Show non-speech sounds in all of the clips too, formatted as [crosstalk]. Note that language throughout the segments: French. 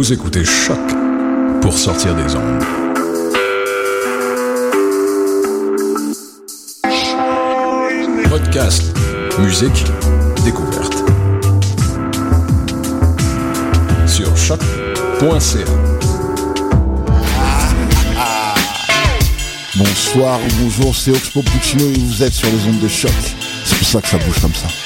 Vous écoutez Choc pour sortir des ondes. Podcast, musique, découverte. Sur choc.ca. Bonsoir ou bonjour, c'est Oxpo Puccino et vous êtes sur les ondes de choc. C'est pour ça que ça bouge comme ça.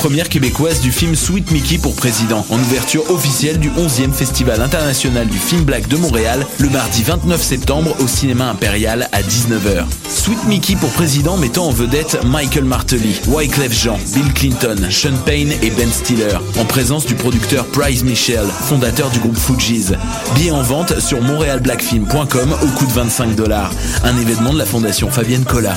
Première québécoise du film Sweet Mickey pour président, en ouverture officielle du 11e Festival international du film black de Montréal, le mardi 29 septembre au cinéma impérial à 19h. Sweet Mickey pour président mettant en vedette Michael Martelly, Wyclef Jean, Bill Clinton, Sean Payne et Ben Stiller, en présence du producteur Bryce Michel, fondateur du groupe Fugees. Billets en vente sur montrealblackfilm.com au coût de 25 dollars. Un événement de la fondation Fabienne Collat.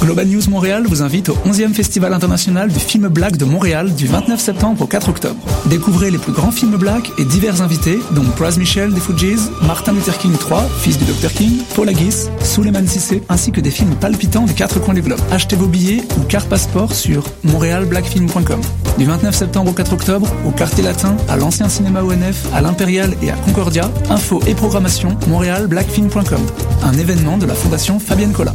Global News Montréal vous invite au 11e Festival international du film black de Montréal du 29 septembre au 4 octobre. Découvrez les plus grands films black et divers invités, dont Bryce Michel des Fugees, Martin Luther King III, fils du Dr King, Paul Haggis, Suleiman Sissé, ainsi que des films palpitants des quatre coins du globe. Achetez vos billets ou carte passeport sur montrealblackfilm.com. Du 29 septembre au 4 octobre, au Quartier Latin, à l'Ancien Cinéma ONF, à l'Impérial et à Concordia, info et programmation montrealblackfilm.com. Un événement de la Fondation Fabienne Collat.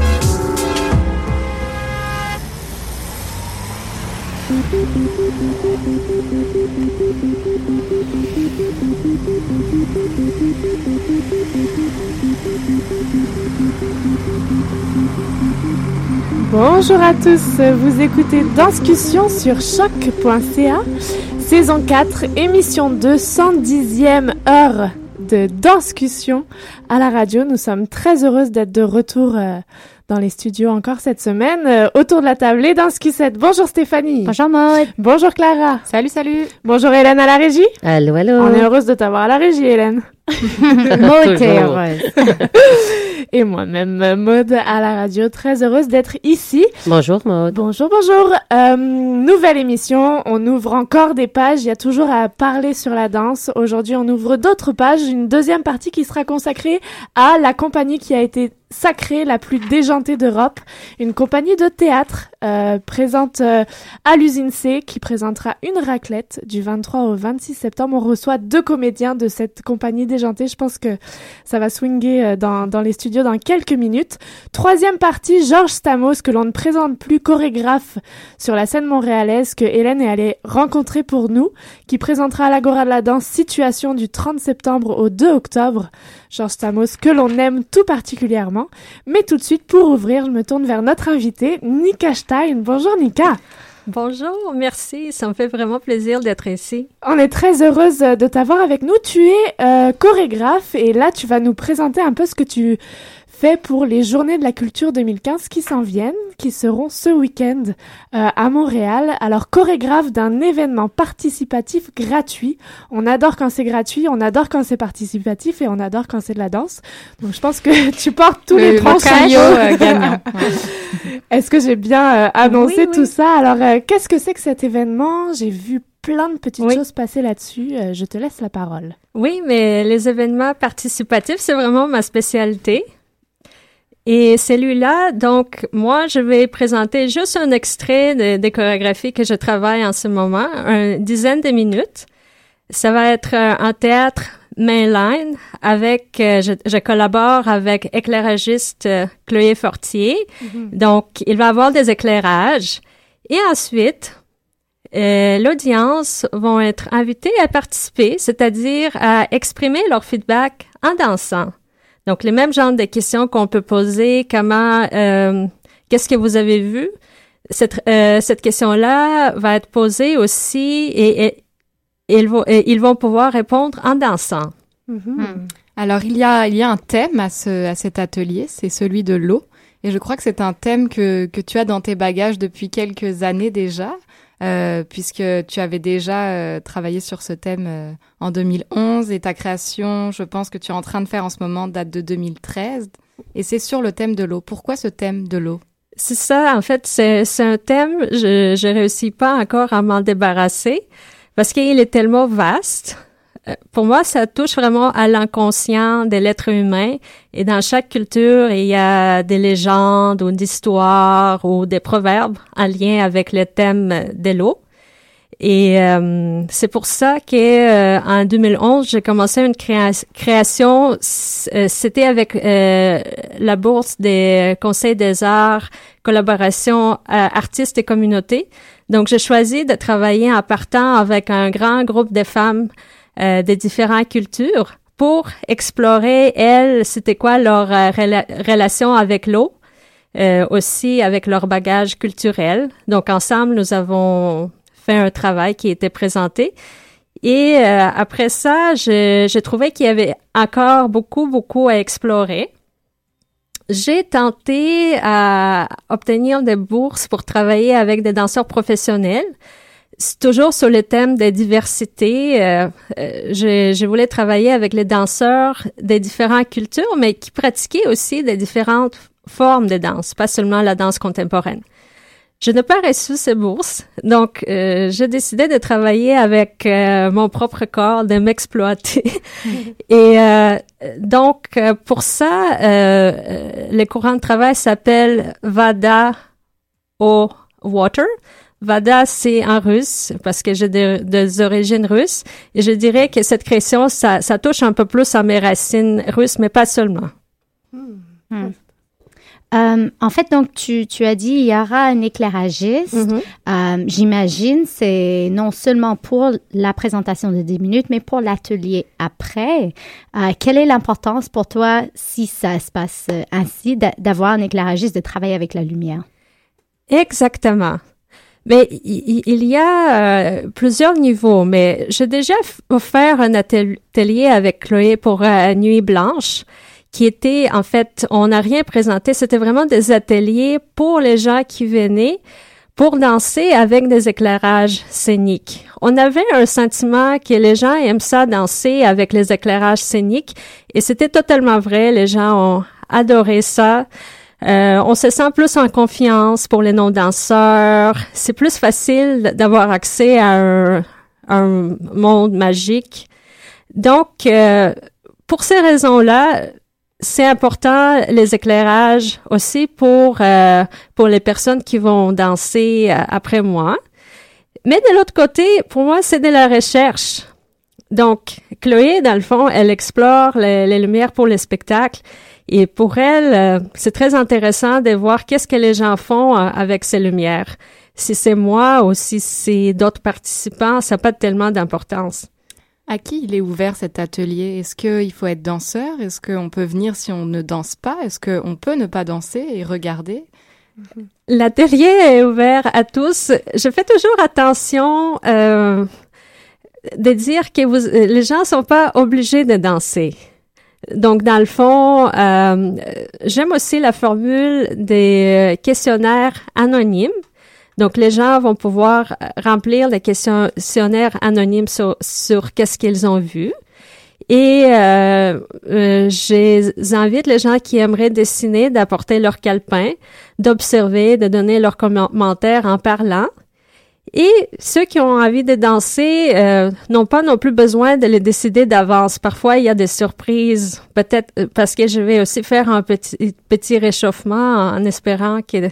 Bonjour à tous, vous écoutez Danscussion sur choc.ca, saison 4, émission 210e heure de Danscussion à la radio. Nous sommes très heureuses d'être de retour euh, dans les studios encore cette semaine. Euh, autour de la table, les Danscussettes. Bonjour Stéphanie. Bonjour Maud. Bonjour Clara. Salut, salut. Bonjour Hélène à la régie. Allô, allô. On est heureuse de t'avoir à la régie Hélène. [laughs] Maud, heureuse. [laughs] Et moi-même, Maude à la radio, très heureuse d'être ici. Bonjour Maud. Bonjour, bonjour. Euh, nouvelle émission. On ouvre encore des pages. Il y a toujours à parler sur la danse. Aujourd'hui, on ouvre d'autres pages. Une deuxième partie qui sera consacrée à la compagnie qui a été sacrée, la plus déjantée d'Europe. Une compagnie de théâtre euh, présente euh, à l'usine C qui présentera une raclette du 23 au 26 septembre. On reçoit deux comédiens de cette compagnie déjantée. Je pense que ça va swinger euh, dans, dans les studios dans quelques minutes. Troisième partie, Georges Stamos, que l'on ne présente plus chorégraphe sur la scène montréalaise, que Hélène est allée rencontrer pour nous, qui présentera à l'Agora de la Danse Situation du 30 septembre au 2 octobre. Georges Stamos, que l'on aime tout particulièrement. Mais tout de suite, pour ouvrir, je me tourne vers notre invitée, Nika Stein. Bonjour Nika. Bonjour, merci. Ça me fait vraiment plaisir d'être ici. On est très heureuse de t'avoir avec nous. Tu es euh, chorégraphe et là, tu vas nous présenter un peu ce que tu fais pour les Journées de la Culture 2015 qui s'en viennent, qui seront ce week-end euh, à Montréal. Alors, chorégraphe d'un événement participatif gratuit. On adore quand c'est gratuit, on adore quand c'est participatif et on adore quand c'est de la danse. Donc, je pense que [laughs] tu portes tous Le- les chapeaux. euh, gagnant. [laughs] Est-ce que j'ai bien euh, annoncé Oui, oui. tout ça? Alors, qu'est-ce que c'est que cet événement? J'ai vu plein de petites Oui. choses passer là-dessus. Je te laisse la parole. Oui, mais les événements participatifs, c'est vraiment ma spécialité. Et celui-là, donc, moi, je vais présenter juste un extrait de- des chorégraphies que je travaille en ce moment, une dizaine de minutes. Ça va être euh, un théâtre mainline avec, euh, je, je collabore avec éclairagiste euh, Chloé Fortier. Donc, il va avoir des éclairages. Et ensuite, euh, l'audience vont être invités à participer, c'est-à-dire à exprimer leur feedback en dansant. Donc, les mêmes genres de questions qu'on peut poser, comment, euh, qu'est-ce que vous avez vu? Cette, euh, cette question-là va être posée aussi et, et- et ils, vont, et ils vont pouvoir répondre en dansant. Mhm. Alors, il y a, il y a un thème à, ce, à cet atelier, c'est celui de l'eau. Et je crois que c'est un thème que, que tu as dans tes bagages depuis quelques années déjà, euh, puisque tu avais déjà euh, travaillé sur ce thème euh, en 2011 et ta création, je pense que tu es en train de faire en ce moment, date de 2013. Et c'est sur le thème de l'eau. Pourquoi ce thème de l'eau? C'est ça, en fait, c'est un thème, je je réussis pas encore à m'en débarrasser parce qu'il est tellement vaste. Euh, Pour moi, ça touche vraiment à l'inconscient de l'être humain. Et dans chaque culture, il y a des légendes ou d'histoires ou des proverbes en lien avec le thème de l'eau. Et euh, c'est pour ça que euh, en 2011, j'ai commencé une créa- création. Euh, C'était avec euh, la bourse des Conseils des Arts, collaboration euh, artistes et communautés. Donc, j'ai choisi de travailler en partant avec un grand groupe de femmes euh, de différentes cultures pour explorer elles, c'était quoi leur euh, rela- relation avec l'eau, euh, aussi avec leur bagage culturel. Donc, ensemble, nous avons fait un travail qui était présenté. Et euh, après ça, j'ai trouvé qu'il y avait encore beaucoup, beaucoup à explorer. J'ai tenté à obtenir des bourses pour travailler avec des danseurs professionnels. C'est toujours sur le thème de diversité. Euh, euh, je, je voulais travailler avec les danseurs des différentes cultures, mais qui pratiquaient aussi des différentes formes de danse, pas seulement la danse contemporaine. Je n'ai pas reçu ces bourses, donc euh, j'ai décidé de travailler avec euh, mon propre corps, de m'exploiter. [laughs] Et euh, donc, euh, pour ça, le courant de travail s'appelle Vada au Water. Vada, c'est en russe, parce que j'ai des, des origines russes. Et je dirais que cette création, ça, ça touche un peu plus à mes racines russes, mais pas seulement. Hmm. Euh, en fait, donc, tu, tu as dit il y aura un éclairagiste. Mhm. Euh, J'imagine c'est non seulement pour la présentation de 10 minutes, mais pour l'atelier après. Euh, quelle est l'importance pour toi, si ça se passe ainsi, d'a- d'avoir un éclairagiste, de travailler avec la lumière? Exactement. Mais il y a euh, plusieurs niveaux, mais j'ai déjà offert un atel- atelier avec Chloé pour euh, Nuit Blanche, qui était, en fait, on n'a rien présenté, c'était vraiment des ateliers pour les gens qui venaient pour danser avec des éclairages scéniques. On avait un sentiment que les gens aiment ça danser avec les éclairages scéniques et c'était totalement vrai. Les gens ont adoré ça. Euh, on se sent plus en confiance pour les non-danseurs. C'est plus facile d'avoir accès à un, un monde magique. Donc, euh, pour ces raisons-là, c'est important les éclairages aussi pour euh, pour les personnes qui vont danser euh, après moi. Mais de l'autre côté, pour moi, c'est de la recherche. Donc, Chloé, dans le fond, elle explore les, les lumières pour les spectacles. Et pour elle, euh, c'est très intéressant de voir qu'est-ce que les gens font euh, avec ces lumières. Si c'est moi ou si c'est d'autres participants, ça n'a pas tellement d'importance. À qui il est ouvert cet atelier? Est-ce qu'il faut être danseur? Est-ce qu'on peut venir si on ne danse pas? Est-ce qu'on peut ne pas danser et regarder? L'atelier est ouvert à tous. Je fais toujours attention euh, de dire que vous, les gens sont pas obligés de danser. Donc, dans le fond, euh, j'aime aussi la formule des questionnaires anonymes. Donc, les gens vont pouvoir remplir des questionnaires anonymes sur, sur qu'est-ce qu'ils ont vu. Et euh, euh, j'invite les gens qui aimeraient dessiner d'apporter leur calepin, d'observer, de donner leurs commentaires en parlant. Et ceux qui ont envie de danser euh, n'ont pas non plus besoin de les décider d'avance. Parfois, il y a des surprises, peut-être euh, parce que je vais aussi faire un petit, petit réchauffement en espérant que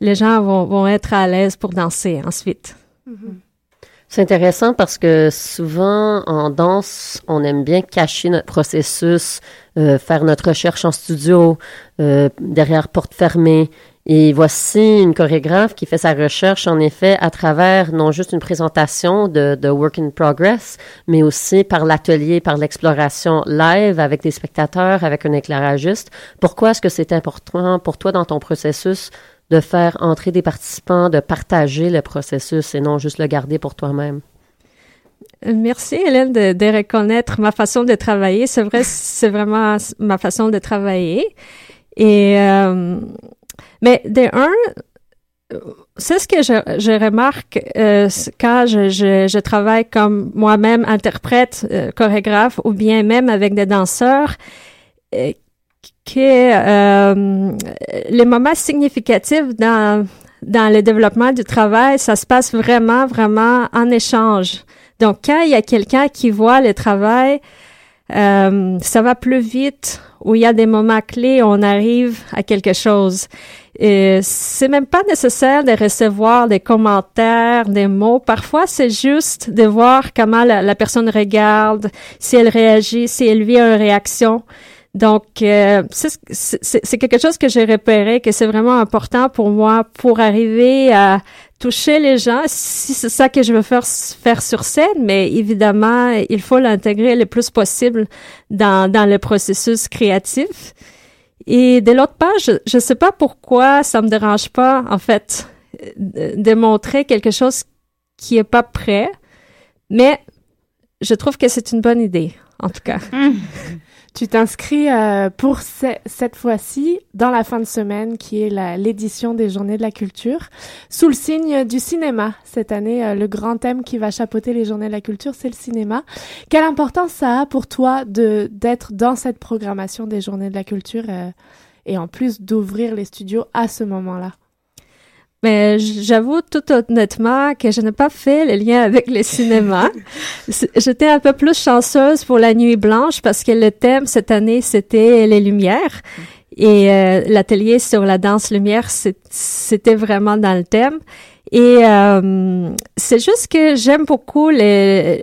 les gens vont, vont être à l'aise pour danser ensuite. Mm-hmm. C'est intéressant parce que souvent en danse, on aime bien cacher notre processus, euh, faire notre recherche en studio, derrière porte fermée. Et voici une chorégraphe qui fait sa recherche, en effet, à travers non juste une présentation de, de work in progress, mais aussi par l'atelier, par l'exploration live avec des spectateurs, avec un éclairagiste. Pourquoi est-ce que c'est important pour toi dans ton processus de faire entrer des participants, de partager le processus et non juste le garder pour toi-même? Merci Hélène de, de, reconnaître ma façon de travailler. C'est vrai, c'est vraiment ma façon de travailler. Et euh, mais de un, c'est ce que je, je remarque euh, quand je, je, je, travaille comme moi-même interprète, euh, chorégraphe ou bien même avec des danseurs. Euh, que euh, les moments significatifs dans dans le développement du travail, ça se passe vraiment, vraiment en échange. Donc, quand il y a quelqu'un qui voit le travail, euh, ça va plus vite, où il y a des moments clés, on arrive à quelque chose. Et c'est même pas nécessaire de recevoir des commentaires, des mots. Parfois, c'est juste de voir comment la, personne regarde, si elle réagit, si elle vit une réaction. Donc, euh, c'est quelque chose que j'ai repéré, que c'est vraiment important pour moi pour arriver à toucher les gens. Si c'est ça que je veux faire, faire sur scène, mais évidemment, il faut l'intégrer le plus possible dans, dans le processus créatif. Et de l'autre part, je ne sais pas pourquoi ça me dérange pas, en fait, de montrer quelque chose qui est pas prêt, mais je trouve que c'est une bonne idée, en tout cas. Tu t'inscris euh, pour cette fois-ci dans la fin de semaine qui est l'édition des Journées de la Culture sous le signe du cinéma. Cette année, euh, le grand thème qui va chapeauter les Journées de la Culture, c'est le cinéma. Quelle importance ça a pour toi de d'être dans cette programmation des Journées de la Culture euh, et en plus d'ouvrir les studios à ce moment-là? Mais j'avoue tout honnêtement que je n'ai pas fait le lien avec le cinéma. [laughs] J'étais un peu plus chanceuse pour la Nuit Blanche parce que le thème cette année c'était les lumières et euh, l'atelier sur la danse lumière c'était vraiment dans le thème. Et euh, c'est juste que j'aime beaucoup les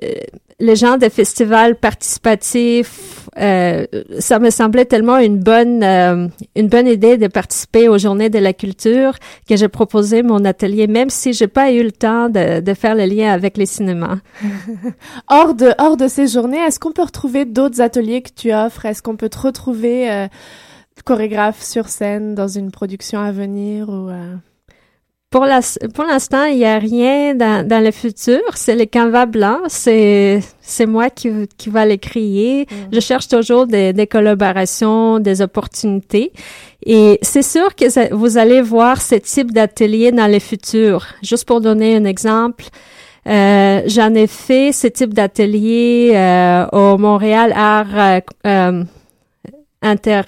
les gens des festivals participatifs, euh, ça me semblait tellement une bonne euh, une bonne idée de participer aux Journées de la culture que j'ai proposé mon atelier, même si j'ai pas eu le temps de, de faire le lien avec les cinémas. [laughs] hors de hors de ces journées, est-ce qu'on peut retrouver d'autres ateliers que tu offres? Est-ce qu'on peut te retrouver euh, chorégraphe sur scène dans une production à venir ou euh? Pour l'instant, il n'y a rien dans, dans le futur. C'est le canevas blanc. C'est c'est moi qui, qui va les créer. Mm. Je cherche toujours des, des collaborations, des opportunités. Et c'est sûr que vous allez voir ce type d'atelier dans le futur. Juste pour donner un exemple, euh, j'en ai fait ce type d'atelier euh, au Montréal Art euh, euh Inter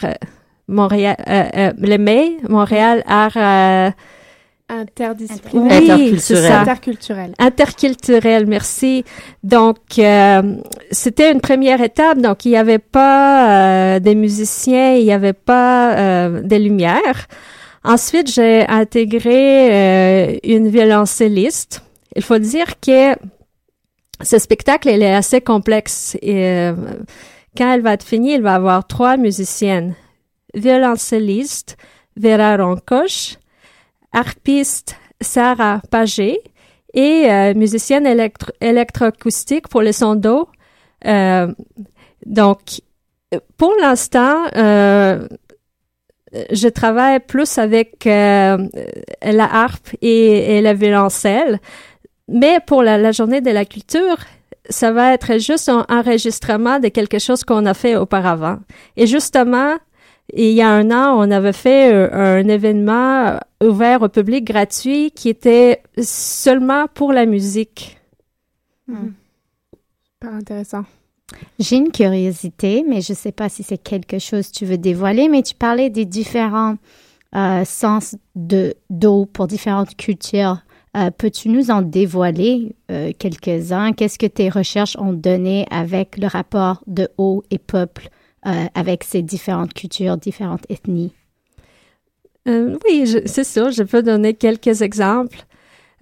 Montréal euh, le mai Montréal Art Interdisciplinaire. Oui, interculturel. Interculturel. Interculturel, merci. Donc, euh, c'était une première étape. Donc, il n'y avait pas euh, des musiciens, il n'y avait pas euh, des lumières. Ensuite, j'ai intégré euh, une violoncelliste. Il faut dire que ce spectacle, il est assez complexe. Et euh, quand elle va être finie, il va avoir trois musiciennes. Violoncelliste, Vera Roncoche, harpiste Sarah Pagé et euh, musicienne électro électroacoustique pour le son d'eau. Euh, donc, pour l'instant, euh, je travaille plus avec euh, la harpe et, et le violoncelle. Mais pour la, la, journée de la culture, ça va être juste un enregistrement de quelque chose qu'on a fait auparavant. Et justement, il y a un an, on avait fait un, un événement ouvert au public gratuit qui était seulement pour la musique. Hmm. Pas intéressant. J'ai une curiosité, mais je ne sais pas si c'est quelque chose que tu veux dévoiler, mais tu parlais des différents euh, sens de d'eau pour différentes cultures. Euh, Peux-tu nous en dévoiler euh, quelques-uns? Qu'est-ce que tes recherches ont donné avec le rapport de eau et peuple euh, avec ces différentes cultures, différentes ethnies? Euh, oui, c'est sûr. Je peux donner quelques exemples.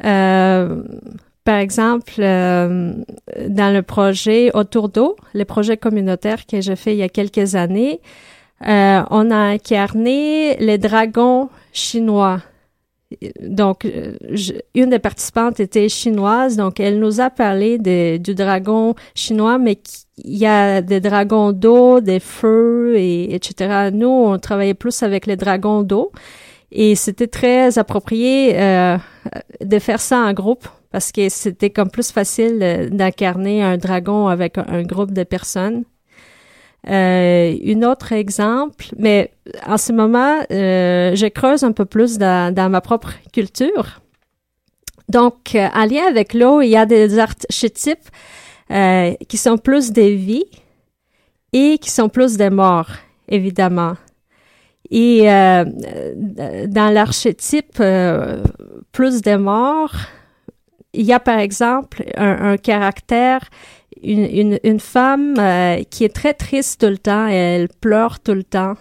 Euh, par exemple, euh, dans le projet Autour d'eau, le projet communautaire que j'ai fait il y a quelques années, euh, on a incarné les dragons chinois. Donc, je, une des participantes était chinoise, donc elle nous a parlé du dragon chinois, mais il y a des dragons d'eau, des feux, et, etc. Nous, on travaillait plus avec les dragons d'eau. Et c'était très approprié euh, de faire ça en groupe parce que c'était comme plus facile d'incarner un dragon avec un, groupe de personnes. Euh, un autre exemple, mais en ce moment, euh, je creuse un peu plus dans, dans ma propre culture. Donc, euh, en lien avec l'eau, il y a des archétypes euh, qui sont plus des vies et qui sont plus des morts, évidemment. Et euh, dans l'archétype euh, plus des morts, il y a par exemple un, un caractère, une, une, une femme euh, qui est très triste tout le temps et elle pleure tout le temps.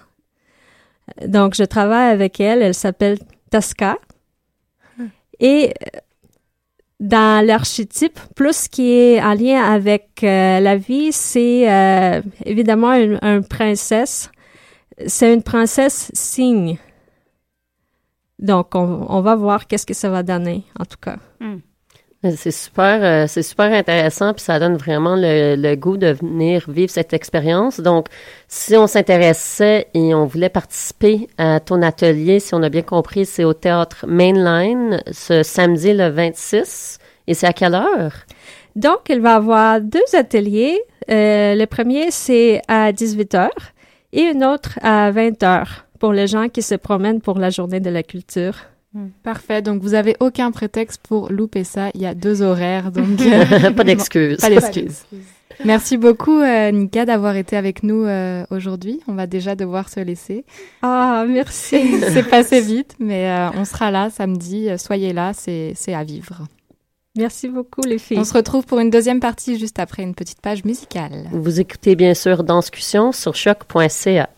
Donc je travaille avec elle, elle s'appelle Tasca. Et dans l'archétype, plus qui est en lien avec euh, la vie, c'est euh, évidemment une, princesse. C'est une princesse cygne. Donc, on, va voir qu'est-ce que ça va donner, en tout cas. Mm. C'est super, euh, c'est super intéressant, puis ça donne vraiment le, goût de venir vivre cette expérience. Donc, si on s'intéressait et on voulait participer à ton atelier, si on a bien compris, c'est au théâtre Mainline ce samedi le 26. Et c'est à quelle heure? Donc, il va y avoir deux ateliers. Euh, le premier, c'est à 18 h et une autre à 20 h pour les gens qui se promènent pour la journée de la culture. Parfait. Donc, vous avez aucun prétexte pour louper ça. Il y a deux horaires, donc [laughs] euh, pas d'excuses. Pas d'excuses. Merci beaucoup, euh, Nika, d'avoir été avec nous euh, aujourd'hui. On va déjà devoir se laisser. Ah, merci. [laughs] c'est passé vite, mais euh, on sera là samedi. Soyez là, c'est à vivre. Merci beaucoup, les filles. On se retrouve pour une deuxième partie juste après une petite page musicale. Vous écoutez bien sûr Danscussion sur choc.ca.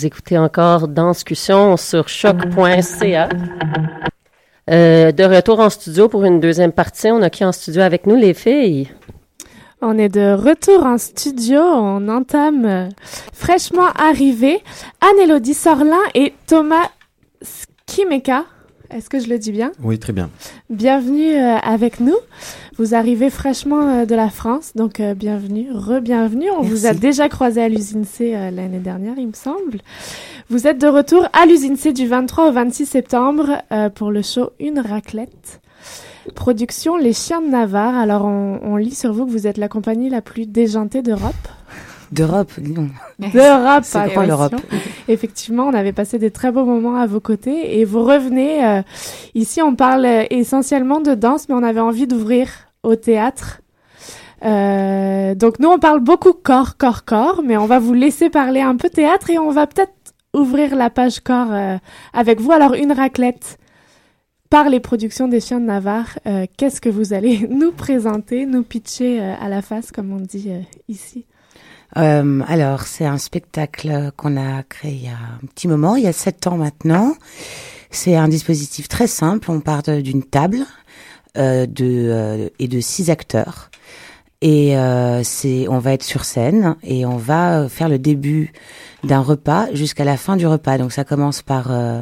vous écoutez encore Danscussion sur choc.ca. Euh, de retour en studio pour une deuxième partie. On a qui en studio avec nous, les filles? On est de retour en studio. On entame euh, fraîchement arrivé Anne-Élodie Sorlin et Thomas Skimeka. Est-ce que je le dis bien? Oui, très bien. Bienvenue euh, avec nous. Vous arrivez fraîchement euh, de la France, donc euh, bienvenue, re-bienvenue. On vous a déjà croisé à l'usine C euh, l'année dernière, il me semble. Vous êtes de retour à l'usine C du 23 au 26 septembre euh, pour le show Une raclette. Production Les Chiens de Navarre. Alors, on, on lit sur vous que vous êtes la compagnie la plus déjantée d'Europe. D'Europe, non. D'Europe, C'est quoi l'Europe? Effectivement, on avait passé des très beaux moments à vos côtés et vous revenez. euh, ici, on parle essentiellement de danse, mais on avait envie d'ouvrir au théâtre. Euh, donc nous, on parle beaucoup corps, corps, corps, mais on va vous laisser parler un peu théâtre et on va peut-être ouvrir la page corps euh, avec vous. Alors, une raclette par les productions des Chiens de Navarre. euh, Qu'est-ce que vous allez [laughs] nous présenter, nous pitcher à la face, comme on dit ici? Alors, c'est un spectacle qu'on a créé il y a un petit moment, il y a sept ans maintenant. C'est un dispositif très simple. On part d'une table de, euh, et de six acteurs. Et euh, c'est, on va être sur scène et on va euh, faire le début d'un repas jusqu'à la fin du repas. Donc ça commence par euh,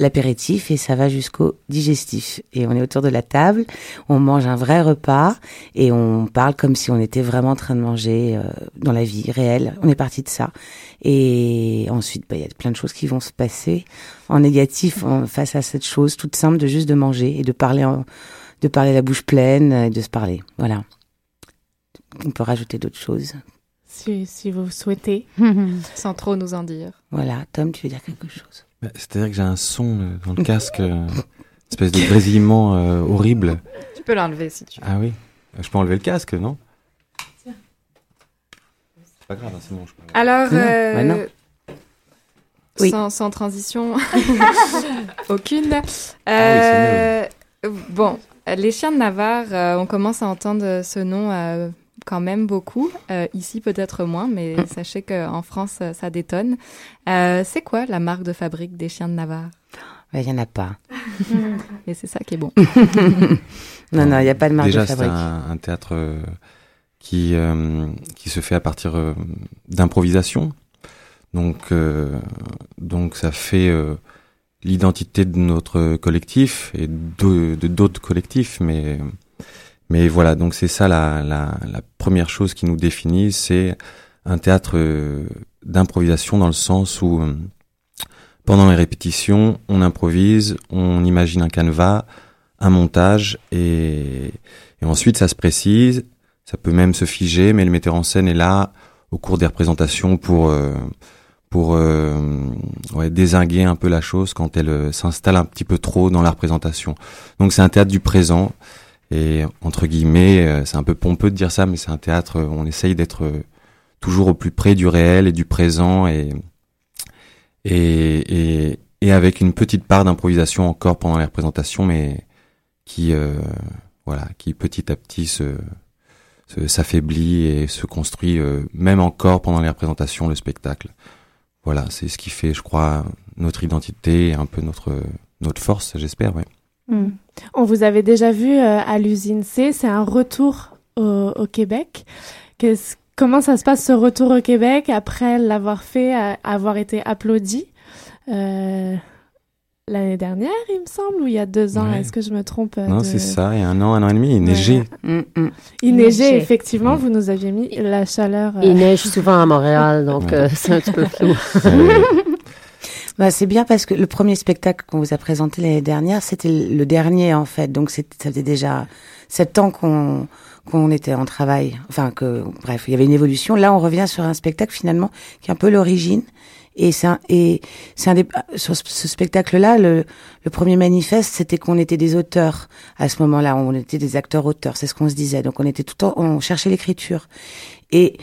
l'apéritif et ça va jusqu'au digestif. Et on est autour de la table, on mange un vrai repas et on parle comme si on était vraiment en train de manger euh, dans la vie réelle. On est parti de ça. Et ensuite, bah, il y a plein de choses qui vont se passer en négatif face à cette chose toute simple de juste de manger et de parler, en- de parler la bouche pleine et de se parler. Voilà. On peut rajouter d'autres choses. si, si vous souhaitez. [laughs] Sans trop nous en dire. Voilà. Tom, tu veux dire quelque chose? Bah, C'est-à-dire que j'ai un son euh, dans le casque, euh, une espèce de grésillement euh, horrible. Tu peux l'enlever si tu veux. Ah oui Je peux enlever le casque, non? C'est pas grave, hein, c'est bon. Je peux... Alors, euh, bah non. Oui. sans, sans transition [laughs] aucune. Ah Euh, bon, les chiens de Navarre, euh, on commence à entendre ce nom euh, quand même beaucoup. Euh, ici, peut-être moins, mais Mm. sachez qu'en France, euh, ça détonne. Euh, c'est quoi la marque de fabrique des chiens de Navarre? Il n'y en a pas. [laughs] Et c'est ça qui est bon. [laughs] Non, non, il n'y a pas de marque Déjà, de c'est fabrique. un, un théâtre euh, qui, euh, qui se fait à partir euh, d'improvisation. Donc, euh, donc, ça fait euh, l'identité de notre collectif et de d'autres collectifs. Mais, mais voilà, donc c'est ça la, la, première chose qui nous définit, c'est un théâtre euh, d'improvisation dans le sens où euh, pendant les répétitions, on improvise, on imagine un canevas, un montage et, et ensuite ça se précise, ça peut même se figer, mais le metteur en scène est là au cours des représentations pour euh, pour euh, ouais, désinguer un peu la chose quand elle euh, s'installe un petit peu trop dans la représentation. Donc c'est un théâtre du présent et entre guillemets, euh, c'est un peu pompeux de dire ça, mais c'est un théâtre. euh, On essaye d'être euh, toujours au plus près du réel et du présent et et, et, et avec une petite part d'improvisation encore pendant les représentations, mais qui voilà, qui petit à petit se- s'affaiblit et se construit euh, même encore pendant les représentations, le spectacle. Voilà, c'est ce qui fait, je crois, notre identité et un peu notre notre force, j'espère. Ouais. Hmm. On vous avait déjà vu euh, à l'usine C, c'est un retour au, Québec. Comment ça se passe ce retour au Québec après l'avoir fait, euh, avoir été applaudi euh, l'année dernière, il me semble, ou il y a deux ans. Ouais. Est-ce que je me trompe euh, Non, de- c'est ça, il y a un an, un an et demi, il neigeait. Mm, mm. Il neigeait, Neigeait. effectivement. Vous nous aviez mis la chaleur. euh, Il neige souvent à Montréal, donc euh, c'est un petit peu [laughs] flou. Bah, c'est bien parce que le premier spectacle qu'on vous a présenté l'année dernière, c'était le dernier en fait. Donc ça faisait déjà sept ans qu'on qu'on était en travail. Enfin que bref, il y avait une évolution. Là, on revient sur un spectacle finalement qui est un peu l'origine. Et c'est un, et c'est un des, sur ce- spectacle-là, le, le premier manifeste, c'était qu'on était des auteurs à ce moment-là. On était des acteurs-auteurs, c'est ce qu'on se disait. Donc on était tout le temps, on cherchait l'écriture. Et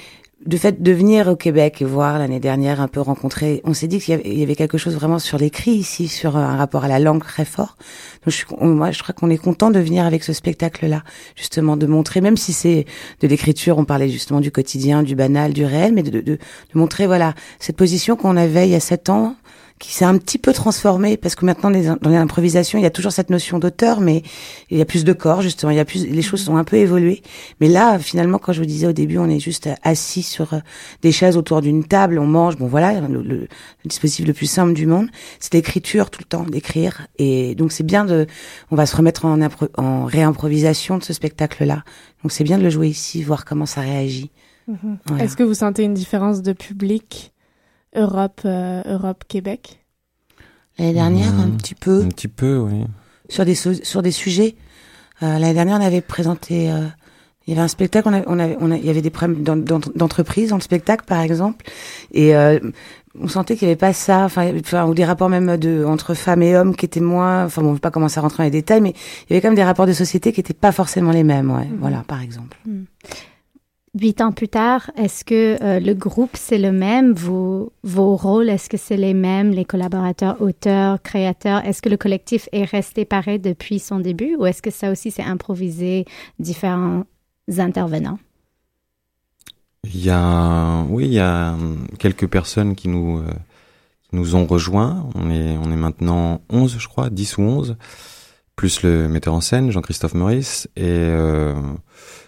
de fait de venir au Québec et voir l'année dernière un peu rencontrer, on s'est dit qu'il y avait- quelque chose vraiment sur l'écrit ici, sur un rapport à la langue très fort. Donc je on- moi, je crois qu'on est content de venir avec ce spectacle-là, justement de montrer, même si c'est de l'écriture, on parlait justement du quotidien, du banal, du réel, mais de, de, de, de montrer voilà cette position qu'on avait il y a sept ans qui s'est un petit peu transformée parce que maintenant dans l'improvisation il y a toujours cette notion d'auteur mais il y a plus de corps justement il y a plus les choses sont un peu évoluées. Mais là finalement quand je vous disais au début on est juste assis sur euh, des chaises autour d'une table on mange bon voilà le, le- dispositif le plus simple du monde c'est l'écriture tout le temps d'écrire. Et donc c'est bien de on va se remettre en, en réimprovisation de ce spectacle là donc c'est bien de le jouer ici voir comment ça réagit. Mhm. Voilà. Est-ce que vous sentez une différence de public Europe, euh, Europe, Québec l'année dernière un Mmh. petit peu Un petit peu, oui. sur des su- sur des sujets. Euh, L'année dernière, on avait présenté. euh, il y avait un spectacle. On avait, on avait, on il y avait des problèmes d'en- d'en- d'entreprise dans le spectacle, par exemple, et euh, on sentait qu'il n'y avait pas ça. Enfin, ou des rapports même de entre femmes et hommes qui étaient moins. Enfin, bon, on ne veut pas commencer à rentrer dans les détails, mais il y avait quand même des rapports de société qui n'étaient pas forcément les mêmes. Ouais, Mhm. voilà, par exemple. Huit ans plus tard, est-ce que euh, le groupe c'est le même? Vos, vos rôles, est-ce que c'est les mêmes? Les collaborateurs, auteurs, créateurs Est-ce que le collectif est resté pareil depuis son début ou est-ce que ça aussi c'est improvisé, différents intervenants? Il y a, oui, il y a hum, quelques personnes qui nous, euh, nous ont rejoints. On est, on est maintenant 11, je crois, 10 ou 11, plus le metteur en scène, Jean-Christophe Maurice. Et, euh,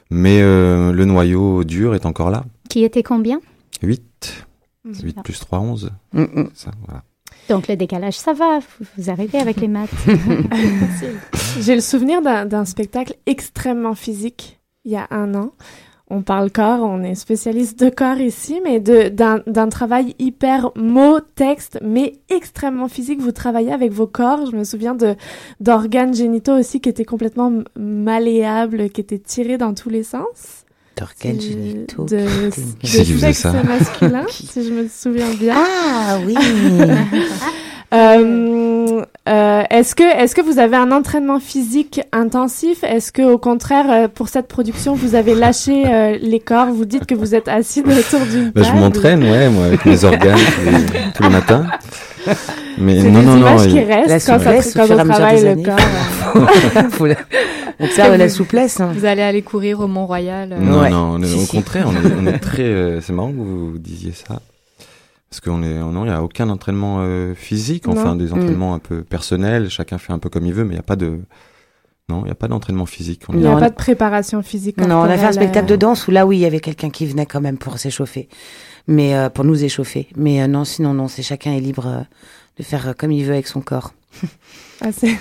mais euh, le noyau dur est encore là. Qui était combien? 8. Mhm. 8 plus 3, 11. Mm, mm. Ça, voilà. Donc le décalage, ça va, vous, arrivez avec les maths. [laughs] [laughs] J'ai le souvenir d'un d'un spectacle extrêmement physique il y a un an. On parle corps, on est spécialiste de corps ici, mais de- d'un d'un travail hyper mot, texte, mais extrêmement physique. Vous travaillez avec vos corps. Je me souviens de d'organes génitaux aussi qui étaient complètement malléables, qui étaient tirés dans tous les sens. D'organes génitaux. De, sexe masculin, [laughs] si je me souviens bien. Ah oui. [laughs] Euh, euh, est-ce que est-ce que vous avez un entraînement physique intensif? Est-ce que au contraire euh, pour cette production vous avez lâché euh, les corps? Vous dites que vous êtes assis [laughs] autour d'une Bah, table? je m'entraîne, ouais, moi, avec mes organes tous les, matins. Mais non, des non, non. qui restent La quand, souplesse quand on travaille le années. corps. [laughs] On perd la souplesse. hein. Vous allez aller courir au Mont-Royal. euh, Non, Ouais. non, on est- Si, au si. contraire, on est, on est très. euh, c'est marrant que vous disiez ça. Parce qu'on est, non, il n'y a aucun entraînement euh, physique, enfin Non. des entraînements un peu personnels, chacun fait un peu comme il veut, mais il n'y a pas de. Non, il n'y a pas d'entraînement physique. On Il n'y a Non, pas on- de préparation physique. Non, on a fait un spectacle euh, de danse où là, oui, il y avait quelqu'un qui venait quand même pour s'échauffer, mais euh, pour nous échauffer. Mais euh, non, sinon non, c'est chacun est libre euh, de faire euh, comme il veut avec son corps. Ah, c'est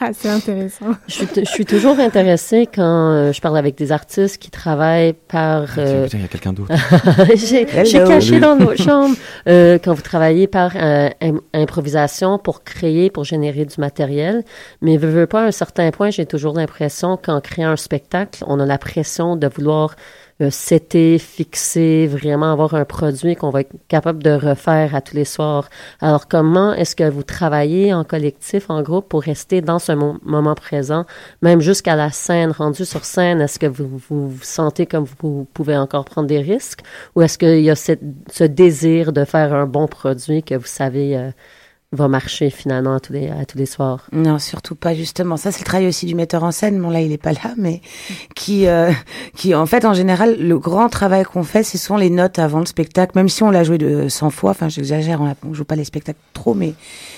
ah, c'est intéressant. Je suis, t- je suis toujours intéressée quand euh, je parle avec des artistes qui travaillent par... Ah, euh, putain, il y a quelqu'un d'autre? [laughs] J'ai caché Salut. dans notre [laughs] chambre euh, quand vous travaillez par euh, im- improvisation pour créer, pour générer du matériel. Mais veux, veux pas, à un certain point, j'ai toujours l'impression qu'en créant un spectacle, on a la pression de vouloir euh, setter, fixer, vraiment avoir un produit qu'on va être capable de refaire à tous les soirs. Alors, comment est-ce que vous travaillez en collectif, en groupe, pour rester dans ce mo- moment présent, même jusqu'à la scène, rendu sur scène? Est-ce que vous, vous sentez comme vous pouvez encore prendre des risques? Ou est-ce qu'il y a ce désir de faire un bon produit que vous savez euh, va marcher finalement à tous les, à tous les soirs? Non, surtout pas justement. Ça, c'est le travail aussi du metteur en scène. Bon, là, il est pas là, mais qui, euh, qui, en fait, en général, le grand travail qu'on fait, ce sont les notes avant le spectacle. Même si on l'a joué de 100 fois. Enfin, j'exagère, on, on joue pas les spectacles trop, mais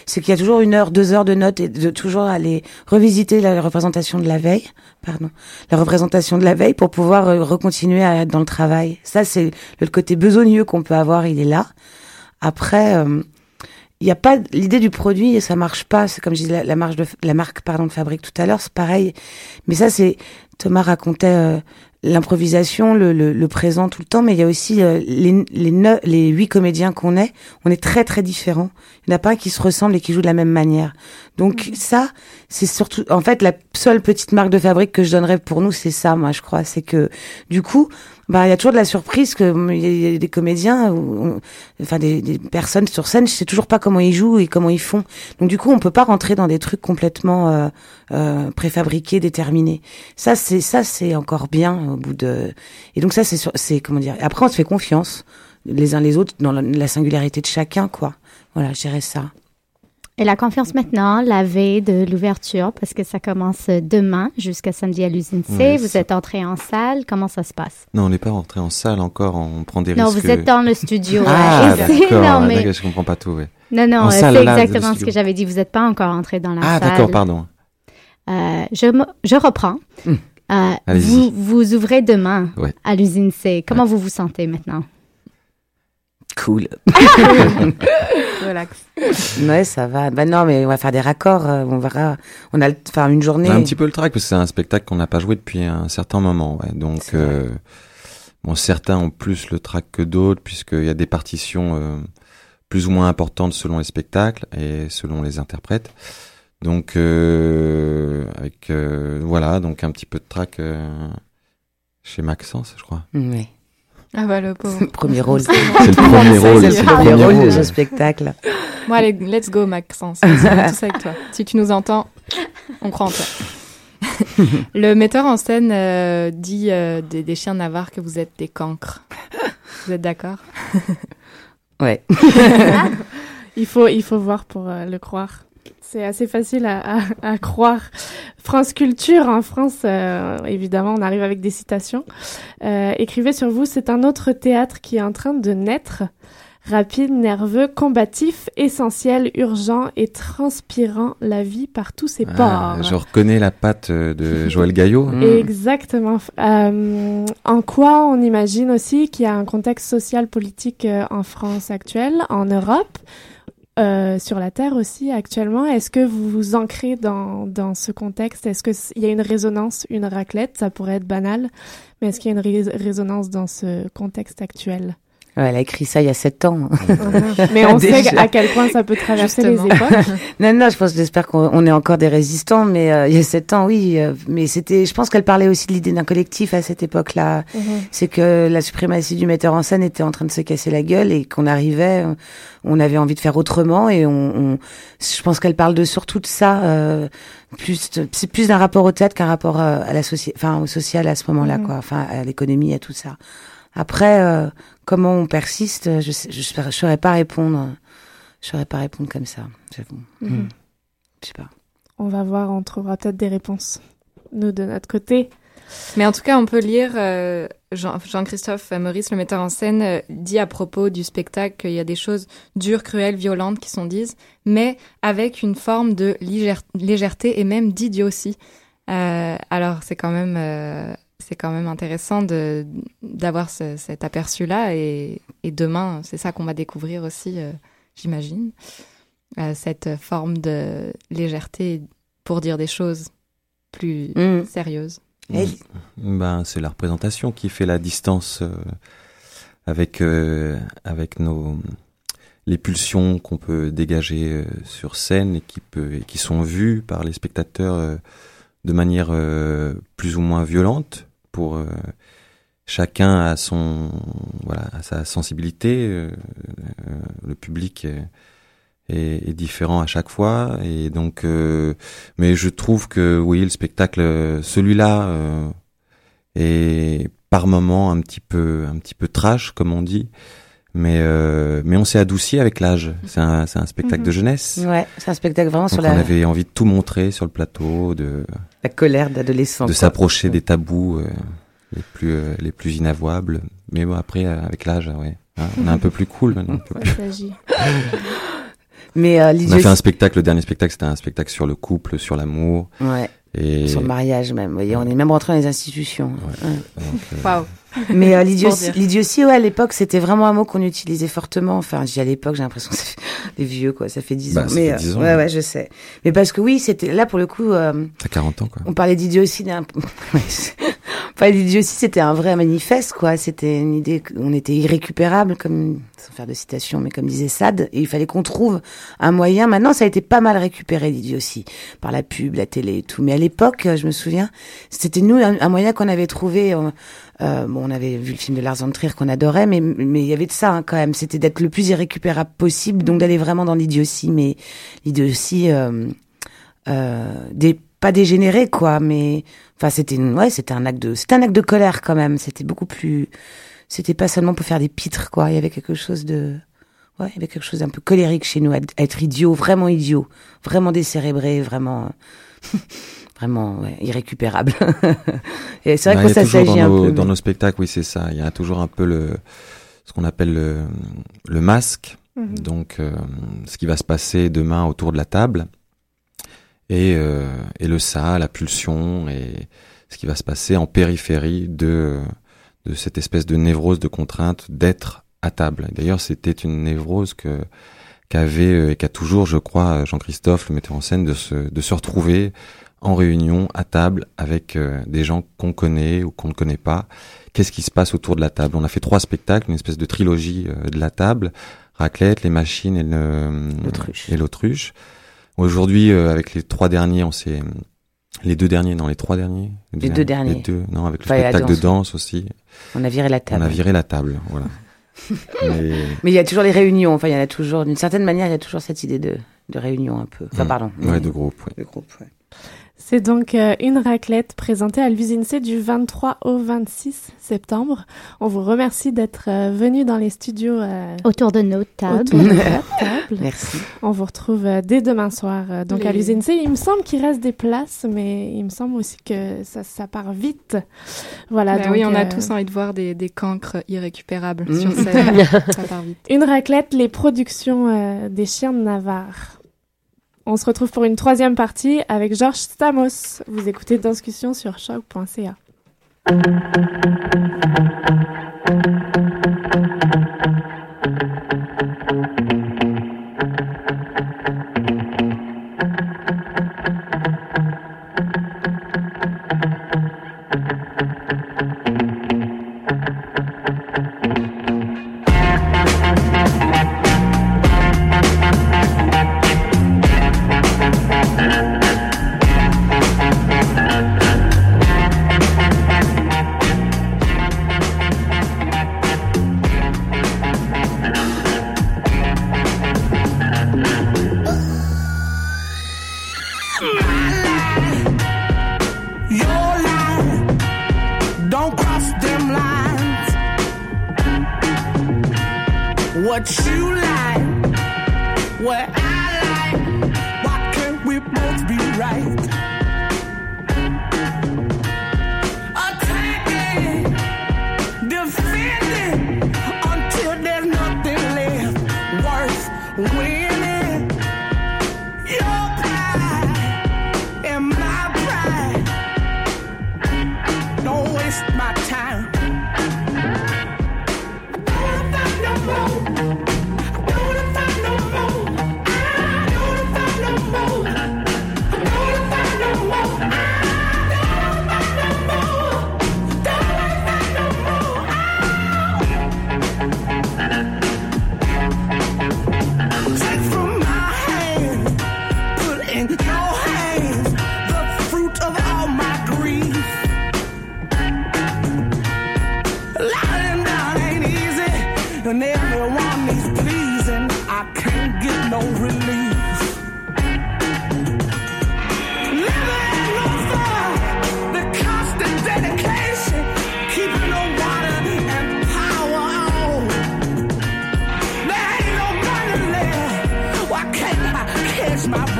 c'est qu'il y a toujours une heure, deux heures de notes et de toujours aller revisiter la représentation de la veille. Pardon, la représentation de la veille pour pouvoir euh, recontinuer à être dans le travail. Ça, c'est le côté besogneux qu'on peut avoir. Il est là. Après. euh, il y a pas l'idée du produit et ça marche pas. C'est comme je disais la, la marque de la marque pardon de fabrique tout à l'heure, c'est pareil. Mais ça c'est Thomas racontait euh, l'improvisation, le, le, le, présent tout le temps, mais il y a aussi euh, les, les, neuf, les huit comédiens qu'on est, on est très très différents. Il n'y en a pas un qui se ressemble et qui joue de la même manière. Donc Mhm. ça, c'est surtout, en fait, la seule petite marque de fabrique que je donnerais pour nous, c'est ça, moi, je crois. C'est que, du coup, bah, il y a toujours de la surprise que hum, il y a des comédiens, ou- enfin des, des personnes sur scène, je sais toujours pas comment ils jouent et comment ils font. Donc du coup, on peut pas rentrer dans des trucs complètement euh, euh, préfabriqués, déterminés. Ça, c'est ça, c'est encore bien au bout de. Et donc ça, c'est c'est comment dire. Après, on se fait confiance les uns les autres dans la, la singularité de chacun, quoi. Voilà, je ça. Et la confiance maintenant, la veille de l'ouverture, parce que ça commence demain jusqu'à samedi à l'usine C. Ouais, vous êtes entré en salle. Comment ça se passe? Non, on n'est pas rentré en salle encore, on prend des Non, risques. vous êtes dans le studio. Ah, d'accord, [laughs] non, ouais, mais- d'accord, je comprends pas tout, ouais. Non, non, euh, c'est exactement ce que j'avais dit. Vous n'êtes pas encore entré dans la Ah, salle. d'accord, pardon. Euh, je, je reprends. Hmm. Euh, vous, vous ouvrez demain Ouais. à l'usine C. Comment vous vous sentez maintenant? Cool. [laughs] [laughs] Relax. Ouais, ça va. Bah non, mais on va faire des raccords. euh, On verra. On a le- enfin une journée. On a un petit peu le trac parce que c'est un spectacle qu'on n'a pas joué depuis un certain moment. Ouais. Donc, euh, bon, certains ont plus le trac que d'autres puisqu'il y a des partitions euh, plus ou moins importantes selon les spectacles et selon les interprètes. Donc, euh, avec euh, voilà, donc un petit peu de trac euh, chez Maxence, je crois. Oui. Ah bah le pauvre. Premier rôle. C'est le premier rôle, C'est le premier [laughs] rôle de ce [laughs] spectacle. Bon allez, let's go Maxence. On est tous avec toi. Si tu nous entends, on croit en toi. [laughs] Le metteur en scène euh, dit euh, des, des chiens navards que vous êtes des cancres. Vous êtes d'accord? Ouais. il faut, il faut voir pour euh, le croire. C'est assez facile à, à, à croire. France Culture, en France, euh, évidemment, on arrive avec des citations. Euh, écrivez sur vous, c'est un autre théâtre qui est en train de naître. Rapide, nerveux, combatif, essentiel, urgent et transpirant la vie par tous ses Ah, pores. je reconnais la patte de [laughs] Joël Gaillot. Mm. Exactement. Euh, en quoi on imagine aussi qu'il y a un contexte social politique en France actuelle, en Europe, euh, sur la Terre aussi actuellement. Est-ce que vous vous ancrez dans, dans ce contexte? Est-ce qu'il y a une résonance, une raclette? Ça pourrait être banal, mais est-ce qu'il y a une rés- résonance dans ce contexte actuel? Elle a écrit ça il y a sept ans. [laughs] Mais on sait Déjà. à quel point ça peut traverser Justement. les époques. [laughs] non, non, je pense, j'espère qu'on on est encore des résistants, mais euh, il y a sept ans, oui. euh, mais c'était, je pense qu'elle parlait aussi de l'idée d'un collectif à cette époque-là. Mhm. C'est que la suprématie du metteur en scène était en train de se casser la gueule et qu'on arrivait, on avait envie de faire autrement et on, on- je pense qu'elle parle de surtout de ça, euh, plus, c'est plus d'un rapport au théâtre qu'un rapport euh, à la société, enfin au social à ce moment-là, Mhm. quoi, enfin à l'économie, à tout ça. Après, euh, comment on persiste, je sais, je, saurais- je saurais pas répondre, je saurais pas répondre comme ça, j'avoue. Mhm. Mm. Je sais pas. On va voir, on trouvera peut-être des réponses. Nous, de notre côté. Mais en tout cas, on peut lire euh, Jean- Jean-Christophe Maurice, le metteur en scène, euh, dit à propos du spectacle qu'il y a des choses dures, cruelles, violentes qui sont dites, mais avec une forme de légère- légèreté et même d'idiotie. Euh, alors, c'est quand même, euh, c'est quand même intéressant de d'avoir ce- cet aperçu-là et, et demain, c'est ça qu'on va découvrir aussi, euh, j'imagine, Euh, cette forme de légèreté pour dire des choses plus Mm. sérieuses. Ben, c'est la représentation qui fait la distance euh, avec euh, avec nos les pulsions qu'on peut dégager euh, sur scène et qui peut et qui sont vues par les spectateurs euh, de manière euh, plus ou moins violente pour euh, chacun a son voilà a sa sensibilité euh, euh, le public est, est, est différent à chaque fois. Et donc mais je trouve que oui le spectacle celui-là est par moment un petit peu un petit peu trash comme on dit. Mais euh, mais on s'est adouci avec l'âge. C'est un c'est un spectacle Mhm. de jeunesse. Ouais, c'est un spectacle vraiment donc sur on la, avait envie de tout montrer sur le plateau de la colère d'adolescent. de s'approcher des tabous euh, les plus euh, les plus inavouables mais bon après euh, avec l'âge ouais hein, on est un peu plus cool maintenant un peu plus-. [laughs] Mais euh, on a fait un spectacle le dernier spectacle c'était un spectacle sur le couple sur l'amour Ouais. et Sur le mariage même. Vous voyez, on est même rentré dans les institutions. Ouais. donc, euh. Mais euh, l'idiotie, l'idiotie, ouais, à l'époque, c'était vraiment un mot qu'on utilisait fortement. Enfin, je dis à l'époque, j'ai l'impression que ça fait [laughs] des vieux, quoi. Ça fait 10 Bah, ans. ça Mais fait euh, 10 ans, ouais, ouais. ouais, je sais. Mais parce que oui, c'était là pour le coup. euh, T'as 40 ans, quoi. on parlait d'idiotie d'un. [laughs] C'est- on parlait d'idiotie, c'était un vrai manifeste, quoi. C'était une idée qu'on était irrécupérable, comme sans faire de citation, mais comme disait Sade, et il fallait qu'on trouve un moyen. Maintenant, ça a été pas mal récupéré l'idiotie par la pub, la télé et tout. Mais à l'époque, je me souviens, c'était nous un, un moyen qu'on avait trouvé. euh, euh, bon, on avait vu le film de Lars von Trier qu'on adorait, mais mais il y avait de ça hein, quand même. C'était d'être le plus irrécupérable possible, donc d'aller vraiment dans l'idiotie, mais l'idiotie. Euh, euh, pas dégénéré quoi mais enfin c'était ouais c'était un acte de c'était un acte de colère quand même c'était beaucoup plus c'était pas seulement pour faire des pitres quoi il y avait quelque chose de ouais il y avait quelque chose d'un peu colérique chez nous être, être idiot vraiment idiot vraiment décérébré vraiment [laughs] vraiment ouais, irrécupérable [laughs] et c'est vrai Bah, que il y a ça toujours s'agit dans un nos, peu Dans mais- nos spectacles, oui, c'est ça. Il y a toujours un peu le, ce qu'on appelle le, le masque. Mhm. Donc, euh, ce qui va se passer demain autour de la table. Et, euh, et le ça, la pulsion, et ce qui va se passer en périphérie de, de cette espèce de névrose de contrainte d'être à table. D'ailleurs, c'était une névrose que qu'avait euh, et qu'a toujours, je crois, Jean-Christophe, le metteur en scène, de se, de se retrouver en réunion à table avec euh, des gens qu'on connaît ou qu'on ne connaît pas. Qu'est-ce qui se passe autour de la table? On a fait trois spectacles, une espèce de trilogie euh, de la table raclette, les machines et le L'autruche. et l'autruche. Aujourd'hui, euh, avec les trois derniers, on s'est les deux derniers, non, les trois derniers, Les deux derniers. les deux, non, avec le Enfin, spectacle de danse aussi. on a viré la table On a viré la table, voilà. [laughs] Mais mais il y a toujours les réunions enfin il y en a toujours d'une certaine manière il y a toujours cette idée de de réunion un peu enfin Mm. pardon ouais, de groupe. ouais. de groupe ouais. C'est donc euh, une raclette présentée à l'usine C du 23 au 26 septembre. On vous remercie d'être euh, venu dans les studios euh, Autour de nos tables. autour de [laughs] table. merci On vous retrouve dès demain soir donc à l'usine C. Il me semble qu'il reste des places, mais il me semble aussi que ça, ça part vite. Voilà. Bah donc, oui, on a euh, tous envie de voir des, des cancres irrécupérables Mm. sur scène. [laughs] ça part vite. Une raclette, les productions euh, des chiens de Navarre. On se retrouve pour une troisième partie avec Georges Stamos. Vous écoutez Discussion sur choc.ca.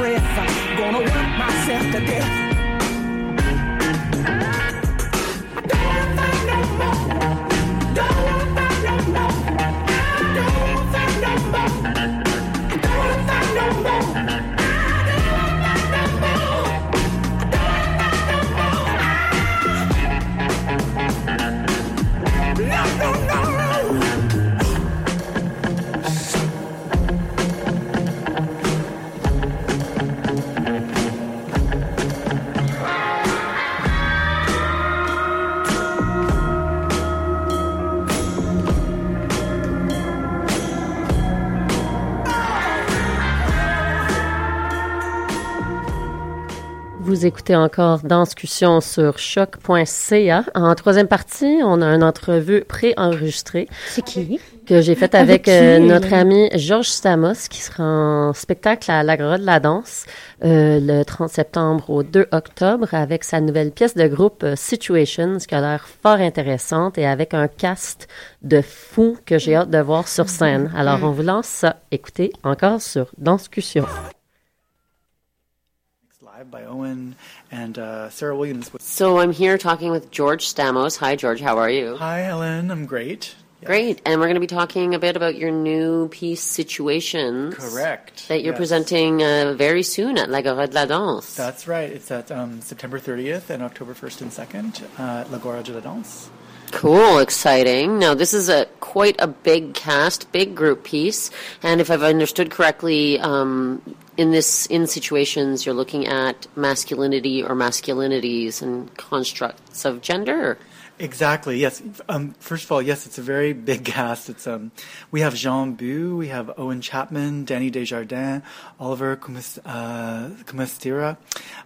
breath? I'm gonna work myself to death. Vous écoutez encore Danscussion sur choc.ca. En troisième partie, on a une entrevue préenregistrée. C'est qui? Que j'ai faite avec, euh, notre ami Georges Stamos, qui sera en spectacle à l'Agora de la danse euh, le 30 septembre au 2 octobre avec sa nouvelle pièce de groupe euh, Situations, qui a l'air fort intéressante et avec un cast de fous que j'ai hâte de voir sur scène. Alors, on vous lance ça. Écoutez encore sur Danscussion. By Owen and uh, Sarah Williams. So I'm here talking with George Stamos. Hi, George. How are you? Hi, Ellen. I'm great. Great. And we're going to be talking a bit about your new piece, Situations. Correct. That you're Yes. presenting uh, very soon at La l'Agora de la Danse. That's right. It's at um, September 30th and October 1st and 2nd uh, at La Gora de la Danse. Cool, exciting. Now, this is a quite a big cast, big group piece, and if I've understood correctly, um, in this in situations you're looking at masculinity or masculinities and constructs of gender. Exactly. Yes. Um, first of all, yes, it's a very big cast. It's um, we have Jean Bu, we have Owen Chapman, Danny Desjardins, Oliver Kumis- uh, Kumastira,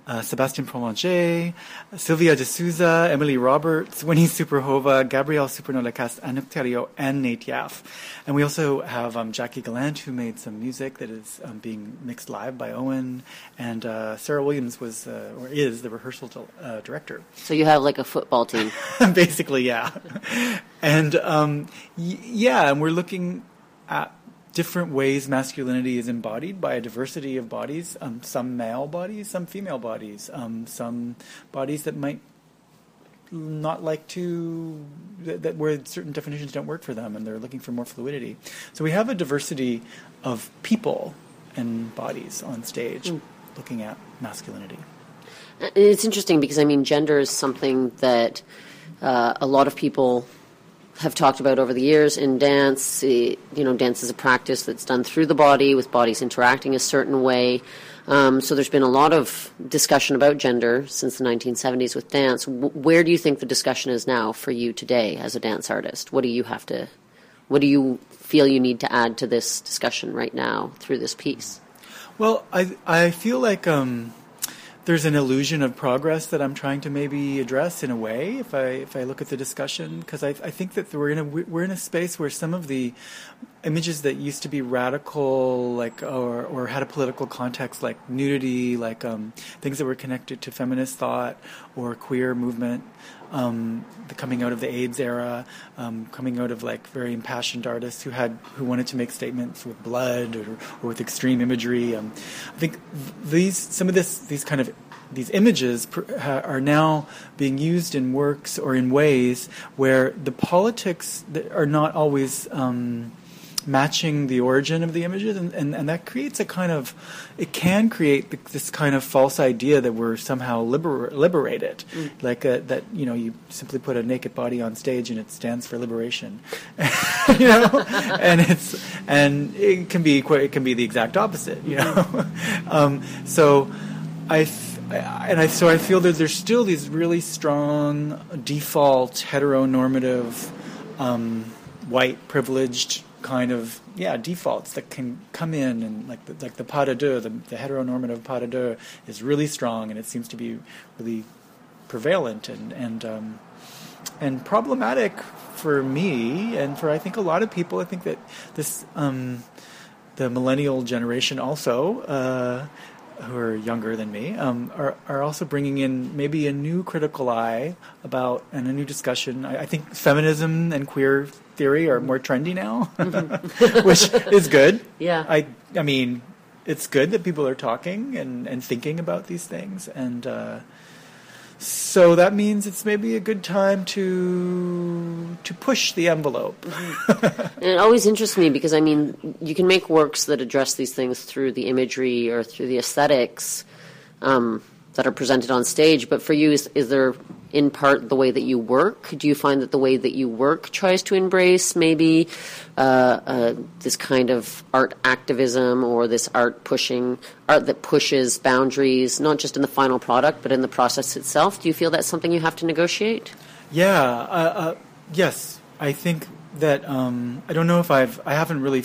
uh, Sebastien Promanger, Sylvia De Souza, Emily Roberts, Winnie Superhova, Gabrielle Supernolacast, Anouk Theriault, and Nate Yaff. And we also have um, Jackie Gallant, who made some music that is um, being mixed live by Owen, and uh, Sarah Williams was uh, or is the rehearsal uh, director. So you have like a football team. [laughs] basically yeah. And um, y- yeah and we're looking at different ways masculinity is embodied by a diversity of bodies um, some male bodies some female bodies um, some bodies that might not like to that, that where certain definitions don't work for them and they're looking for more fluidity. So we have a diversity of people and bodies on stage looking at masculinity. Uh, It's interesting because I mean, gender is something that uh, a lot of people have talked about over the years in dance. Eh, You know, dance is a practice that's done through the body, with bodies interacting a certain way. Um, so there's been a lot of discussion about gender since the 1970s with dance. Where do you think the discussion is now for you today as a dance artist? What do you have to, what do you feel you need to add to this discussion right now through this piece? Well, I I feel like um, there's an illusion of progress that I'm trying to maybe address in a way if I if I look at the discussion because I I think that we're in a we're in a space where some of the images that used to be radical like or or had a political context like nudity like um, things that were connected to feminist thought or queer movement um, the coming out of the AIDS era, um, coming out of like very impassioned artists who had who wanted to make statements with blood or, or with extreme imagery. Um, I think these some of this these kind of these images are now being used in works or in ways where the politics are not always um, matching the origin of the images, and, and, and that creates a kind of, it can create th- this kind of false idea that we're somehow liber- liberated, Mm. like uh that you know you simply put a naked body on stage and it stands for liberation, [laughs] you know, [laughs] and it's and it can be quite, it can be the exact opposite, you know, [laughs] um, so I. I- and I, so I feel that there's still these really strong default heteronormative um, white privileged kind of yeah defaults that can come in and like the, like the pas de deux, the, the heteronormative pas de deux is really strong and it seems to be really prevalent and and um, and problematic for me and for I think a lot of people. I think that this um, the millennial generation also. Uh, who are younger than me um, are are also bringing in maybe a new critical eye about and a new discussion. I, I think feminism and queer theory are more trendy now, [laughs] which is good. Yeah. I I mean, it's good that people are talking and, and thinking about these things, and uh, so that means it's maybe a good time to to push the envelope. And it always interests me because I mean, you can make works that address these things through the imagery or through the aesthetics um, that are presented on stage. But for you, is, is there in part the way that you work? Do you find that the way that you work tries to embrace maybe uh, uh, this kind of art activism or this art pushing art that pushes boundaries, not just in the final product but in the process itself? Do you feel that's something you have to negotiate? Yeah, uh, uh, yes. I think that um, I don't know if I've I haven't really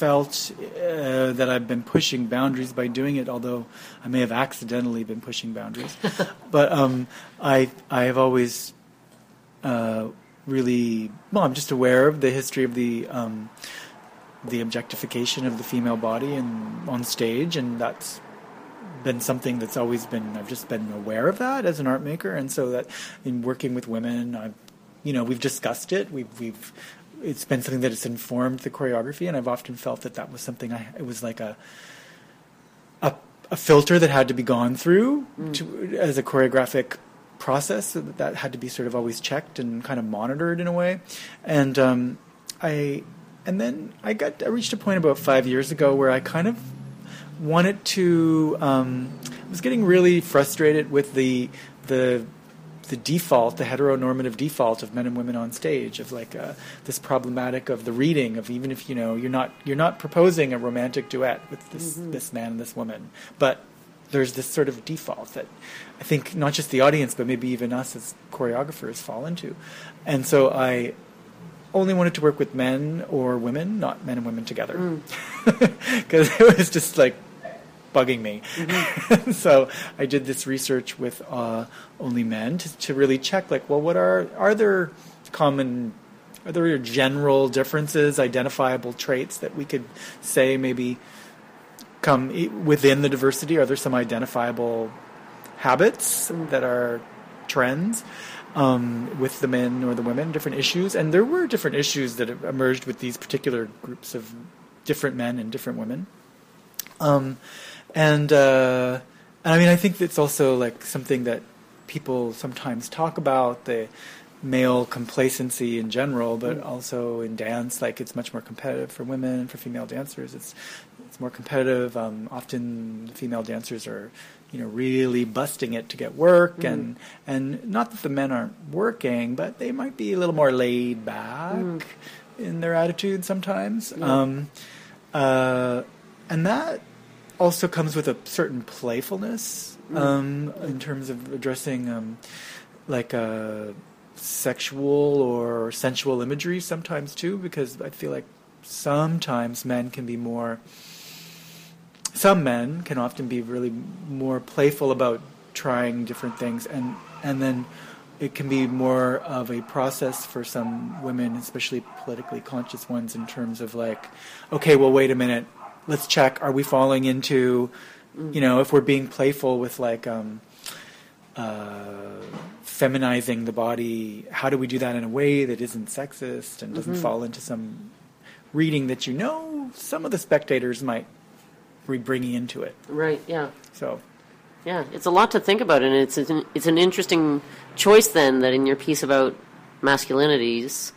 felt uh, that I've been pushing boundaries by doing it, although I may have accidentally been pushing boundaries. [laughs] but um, I I have always uh, really well. I'm just aware of the history of the um, the objectification of the female body and on stage, and that's been something that's always been I've just been aware of that as an art maker, and so that in working with women, I've you know we've discussed it. We've we've it's been something that has informed the choreography, and I've often felt that that was something I it was like a a, a filter that had to be gone through Mm. to, as a choreographic process so that, that had to be sort of always checked and kind of monitored in a way, and um, I and then I got I reached a point about five years ago where I kind of wanted to um, I was getting really frustrated with the the the default, the heteronormative default of men and women on stage, of like uh, this problematic of the reading of even if you know you're not you're not proposing a romantic duet with this this man and this woman, but there's this sort of default that I think not just the audience but maybe even us as choreographers fall into, and so I only wanted to work with men or women, not men and women together, [laughs] because it was just like bugging me. [laughs] so I did this research with uh, only men to, to really check, like, well, what are are there common, are there general differences, identifiable traits that we could say maybe come within the diversity? Are there some identifiable habits that are trends? Um, with the men or the women, different issues, and there were different issues that emerged with these particular groups of different men and different women. Um, and uh, and I mean, I think it's also like something that people sometimes talk about the male complacency in general, but also in dance, like it's much more competitive for women for female dancers. It's it's more competitive. Um, often, female dancers are you know really busting it to get work, Mm. and and not that the men aren't working, but they might be a little more laid back Mm. in their attitude sometimes. Um, uh, and that also comes with a certain playfulness Mm. um, in terms of addressing um, like uh, sexual or sensual imagery sometimes too, because I feel like sometimes men can be more. Some men can often be really more playful about trying different things, and and then it can be more of a process for some women, especially politically conscious ones, in terms of like, okay, well, wait a minute, let's check. Are we falling into, you know, if we're being playful with like um, uh, feminizing the body, how do we do that in a way that isn't sexist and doesn't Mhm. fall into some reading that you know some of the spectators might be bringing into it? Right. Yeah. So. Yeah, it's a lot to think about, and it's an, it's an interesting choice then that in your piece about masculinities,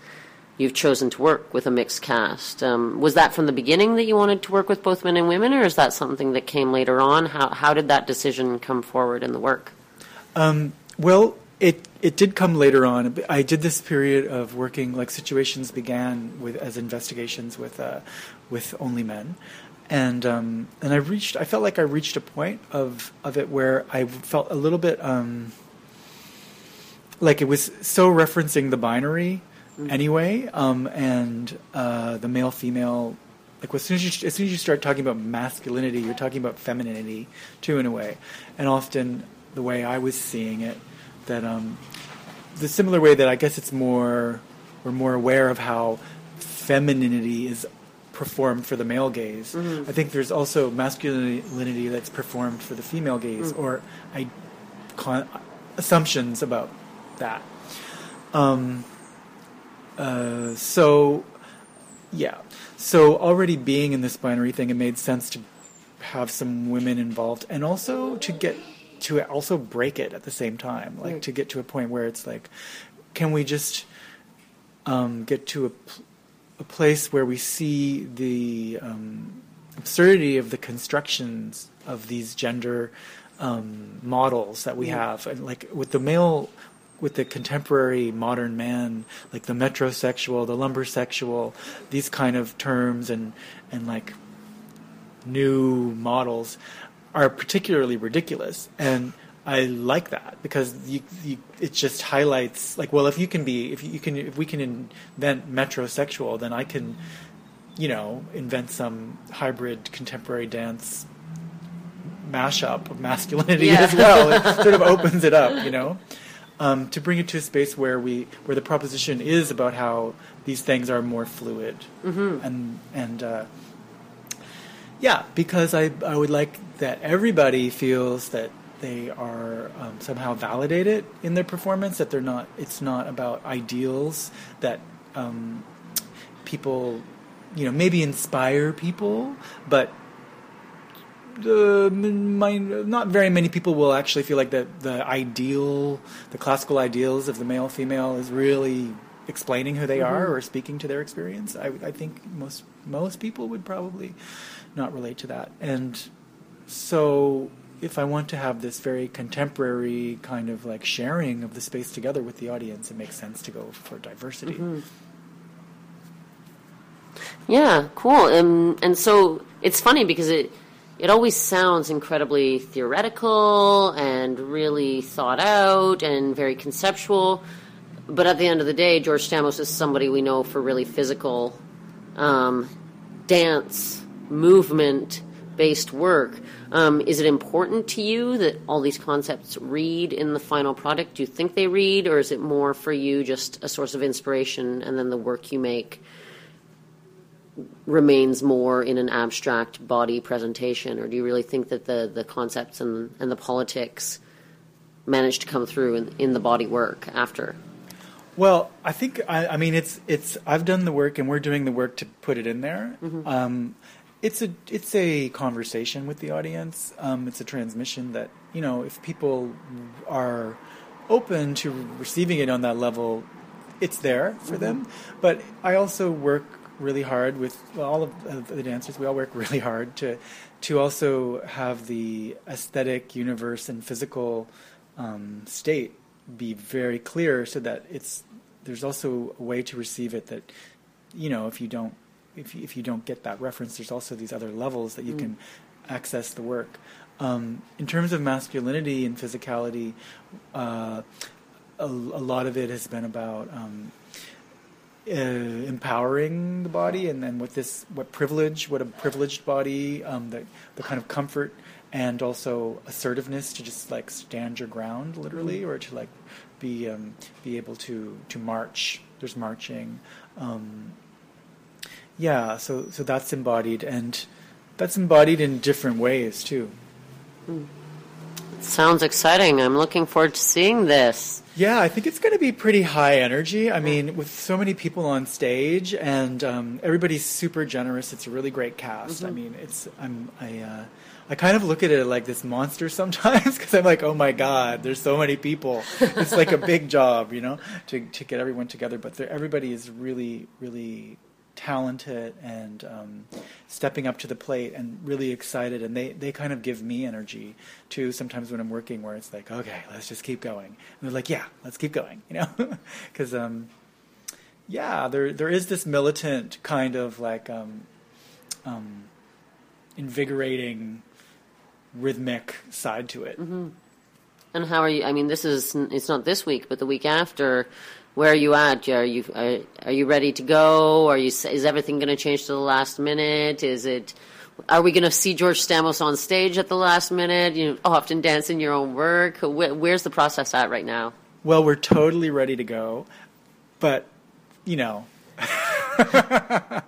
you've chosen to work with a mixed cast. Um, was that from the beginning that you wanted to work with both men and women, or is that something that came later on? How how did that decision come forward in the work? Um, well, it it did come later on. I did this period of working like situations began with as investigations with uh, with only men, and um, and I reached. I felt like I reached a point of of it where I felt a little bit um, like it was so referencing the binary anyway, um, and uh, the male female. Like as soon as you as soon as you start talking about masculinity, you're talking about femininity too, in a way, and often the way I was seeing it, that um, the similar way that I guess it's more we're more aware of how femininity is performed for the male gaze. Mhm. I think there's also masculinity that's performed for the female gaze, Mm. or I con- assumptions about that. Um, uh, so, yeah. So already being in this binary thing, it made sense to have some women involved, and also to get to also break it at the same time, like Right. to get to a point where it's like, can we just um, get to a, a place where we see the um, absurdity of the constructions of these gender um, models that we Yeah. have, and like with the male, with the contemporary modern man, like the metrosexual, the lumbersexual, these kind of terms and and like new models are particularly ridiculous and I like that because you, you, it just highlights like well if you can be if you can if we can invent metrosexual then I can you know, invent some hybrid contemporary dance mashup of masculinity Yeah. as well. It [laughs] sort of opens it up, you know. Um, to bring it to a space where we where the proposition is about how these things are more fluid Mhm. and and uh, yeah, because I I would like that everybody feels that they are um, somehow validated in their performance. That they're not. It's not about ideals that um, people, you know, maybe inspire people, but uh, my, not very many people will actually feel like the the ideal, the classical ideals of the male female is really explaining who they are Mhm. or speaking to their experience. I, I think most most people would probably not relate to that, and so if I want to have this very contemporary kind of like sharing of the space together with the audience, it makes sense to go for diversity. Mhm. Yeah, cool. Um, and so it's funny because it it always sounds incredibly theoretical and really thought out and very conceptual. But at the end of the day, George Stamos is somebody we know for really physical um, dance, movement based work. Um, is it important to you that all these concepts read in the final product? Do you think they read, or is it more for you just a source of inspiration and then the work you make remains more in an abstract body presentation, or do you really think that the, the concepts and, and the politics manage to come through in, in the body work after? Well, I think I, I mean it's it's I've done the work and we're doing the work to put it in there. Mhm. Um, it's a it's a conversation with the audience. Um, it's a transmission that you know if people are open to receiving it on that level, it's there for them. But I also work really hard with well, all of the dancers. We all work [laughs] really hard to to also have the aesthetic universe and physical um, state be very clear, so that it's there's also a way to receive it that you know if you don't if you, if you don't get that reference, there's also these other levels that you Mm. can access the work. Um, in terms of masculinity and physicality, uh, a, a lot of it has been about um, uh, empowering the body, and then what this, what privilege, what a privileged body, um, the the kind of comfort and also assertiveness to just like stand your ground, literally, Mm. or to like be um, be able to to march. There's marching. Um, yeah, so so that's embodied, and that's embodied in different ways too. Sounds exciting. I'm looking forward to seeing this. Yeah, I think it's going to be pretty high energy. I mean, with so many people on stage and um, everybody's super generous. It's a really great cast. I Mhm. mean, it's I'm I uh, I kind of look at it like this monster sometimes [laughs] because I'm like, oh my god, there's so many people. It's like a big [laughs] job, you know, to to get everyone together. But everybody is really really talented and um, stepping up to the plate and really excited and they, they kind of give me energy too sometimes when i'm working where it's like okay let's just keep going and they're like yeah let's keep going [laughs] you know because um, yeah there there is this militant kind of like um, um, invigorating rhythmic side to it hmm And how are you? I mean, this is it's not this week, but the week after. Where are you at? Are you are, are you ready to go? Are you is everything going to change to the last minute? Is it? Are we going to see George Stamos on stage at the last minute? You often dance in your own work. Where, where's the process at right now? Well, we're totally ready to go, but you know, [laughs] I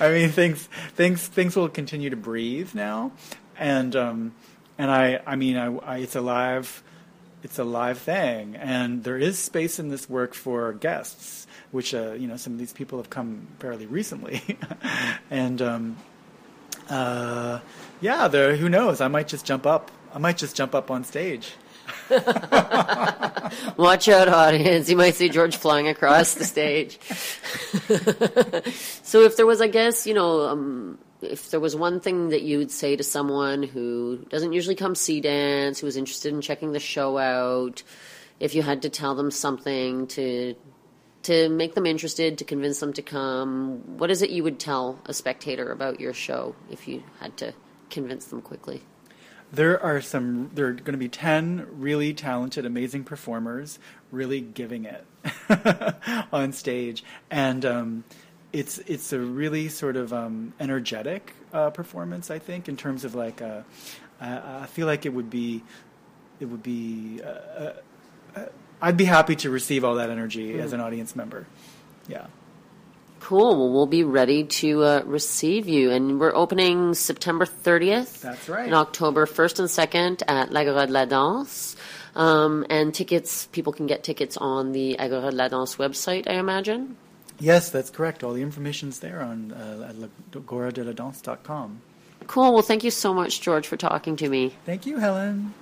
mean, things things things will continue to breathe now, and um, and I I mean, I, I it's a live it's a live thing, and there is space in this work for guests, which uh, you know some of these people have come fairly recently, [laughs] and um, uh, yeah, there who knows? I might just jump up. I might just jump up on stage. [laughs] Watch out, audience. You might see George flying across the stage. [laughs] so, if there was, I guess, you know, um, if there was one thing that you'd say to someone who doesn't usually come see dance, who is interested in checking the show out, if you had to tell them something to to make them interested, to convince them to come, what is it you would tell a spectator about your show if you had to convince them quickly? There are some. There are going to be ten really talented, amazing performers, really giving it [laughs] on stage, and um, it's it's a really sort of um, energetic uh, performance. I think in terms of like, uh, I, I feel like it would be, it would be. Uh, uh, I'd be happy to receive all that energy as an audience member. Yeah. Cool. Well, we'll be ready to uh, receive you. And we're opening September 30th. That's right. And October 1st and 2nd at l'Agora de la Danse. Um, and tickets, people can get tickets on the Agora de la Danse website, I imagine. Yes, that's correct. All the information's there on uh, at agoradeladance.com. Cool. Well, thank you so much, George, for talking to me. Thank you, Helen.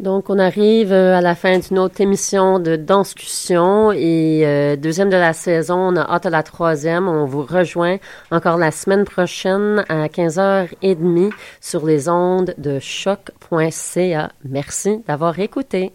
Donc, on arrive euh, à la fin d'une autre émission de Danscussion et euh, deuxième de la saison. On a hâte à la troisième. On vous rejoint encore la semaine prochaine à 15h30 sur les ondes de choc.ca. Merci d'avoir écouté.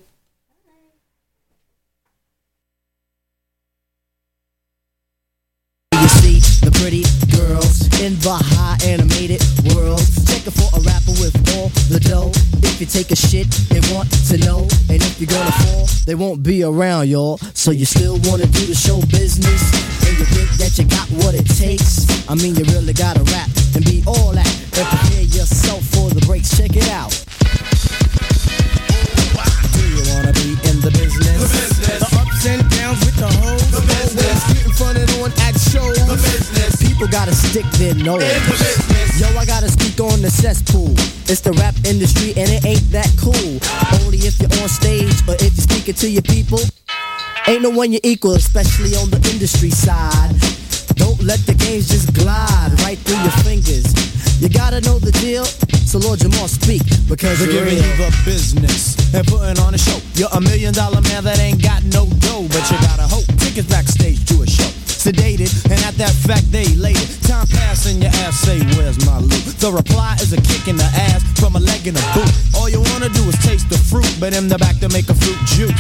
The pretty girls in the high animated world. Check it for a rapper with all the dough. If you take a shit, they want to know. And if you're gonna fall, they won't be around, y'all. So you still wanna do the show business? And you think that you got what it takes? I mean, you really gotta rap and be all that. And prepare yourself People gotta stick nose. In. Yo, I gotta speak on the cesspool. It's the rap industry and it ain't that cool. Only if you're on stage or if you're speaking to your people. Ain't no one you equal, especially on the industry side. Don't let the games just glide right through your fingers. You gotta know the deal, so Lord Jamal speak because you're giving you the business and putting on a show. You're a million dollar man that ain't got no dough, but you gotta hope. Tickets backstage to a show. Sedated, and at that fact they elated. Time passing, your ass say, Where's my loot? The reply is a kick in the ass from a leg in a boot. All you wanna do is taste the fruit, but in the back to make a fruit juice.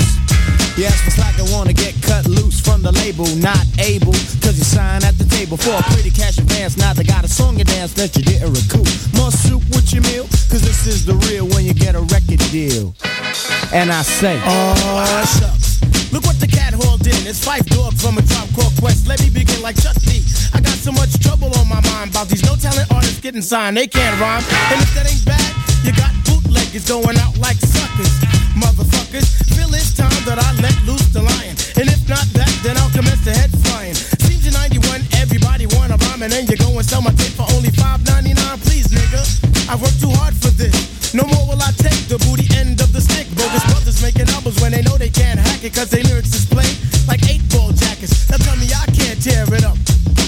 You ask for slack and wanna get cut loose from the label, not able, cause you sign at the table for a pretty cash advance. Now they got a song you dance that you didn't recoup. More soup with your meal, cause this is the real when you get a record deal. And I say, Oh, shucks. Look what the cat hauled in. It's five Dog from a Tribe Called Quest. Let me begin like D. I got so much trouble on my mind about these no talent artists getting signed. They can't rhyme. And if that ain't bad, you got bootleggers going out like suckers. Motherfuckers, feel it's time that I let loose the lion. And if not that, then I'll commence the head flying. Seems in 91, everybody wanna rhyme, and then you go and sell my tape for only $5.99. Please, nigga, I worked too hard for this. No more will I take the booty end of the stick. Bogus brothers making albums when they know they can't hack it, cause they lyrics is plain like eight ball jackets. Now tell me I can't tear it up.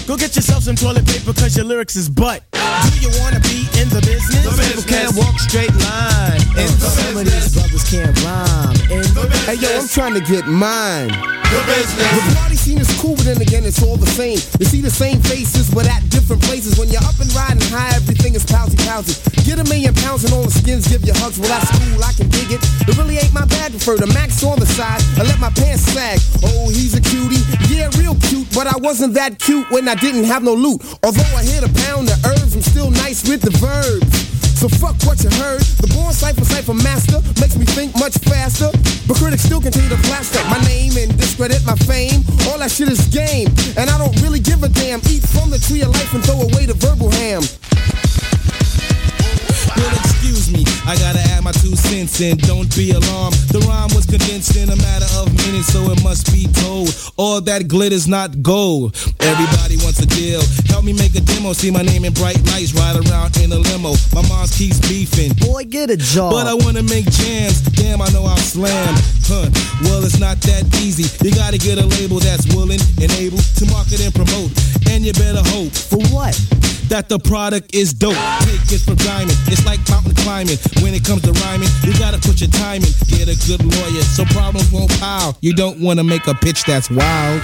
Go get yourself some toilet paper, cause your lyrics is butt. Do you wanna be in the business? The People can't walk straight line. Uh, in the Some of these brothers can't rhyme. In Hey yo, I'm trying to get mine. The business. The party scene is cool, but then again, it's all the same. You see the same faces, but at different places. When you're up and riding high, everything is pousy pousy. Get a million pounds and all the skins give you hugs. Well, that's cool, I can dig it. It really ain't my bag. Prefer the max on the side. I let my pants sag. Oh, he's a cutie. Yeah, real cute, but I wasn't that cute when I didn't have no loot. Although I hit a pound of herbs, I'm still nice with the verbs. So fuck what you heard. The born cipher cipher master makes me think much faster. But critics still continue to plaster my name and discredit my fame. All that shit is game, and I don't really give a damn. Eat from the tree of life and throw away the verbal ham. Well, excuse me, I gotta add my two cents in. Don't be alarmed. The rhyme was condensed in a matter of minutes, so it must be told. All that glitter's not gold. Everybody wants a deal. Help me make a demo. See my name in bright lights. Ride around in a limo. My mom's keeps beefing. Boy, get a job. But I wanna make jams. Damn, I know I'll slam. Huh. Well, it's not that easy. You gotta get a label that's willing and able to market and promote. And you better hope. For what? That the product is dope. Take it for diamond. It's like mountain climbing. When it comes to rhyming, you gotta put your time in. Get a good lawyer so problems won't pile. You don't wanna make a pitch that's wild.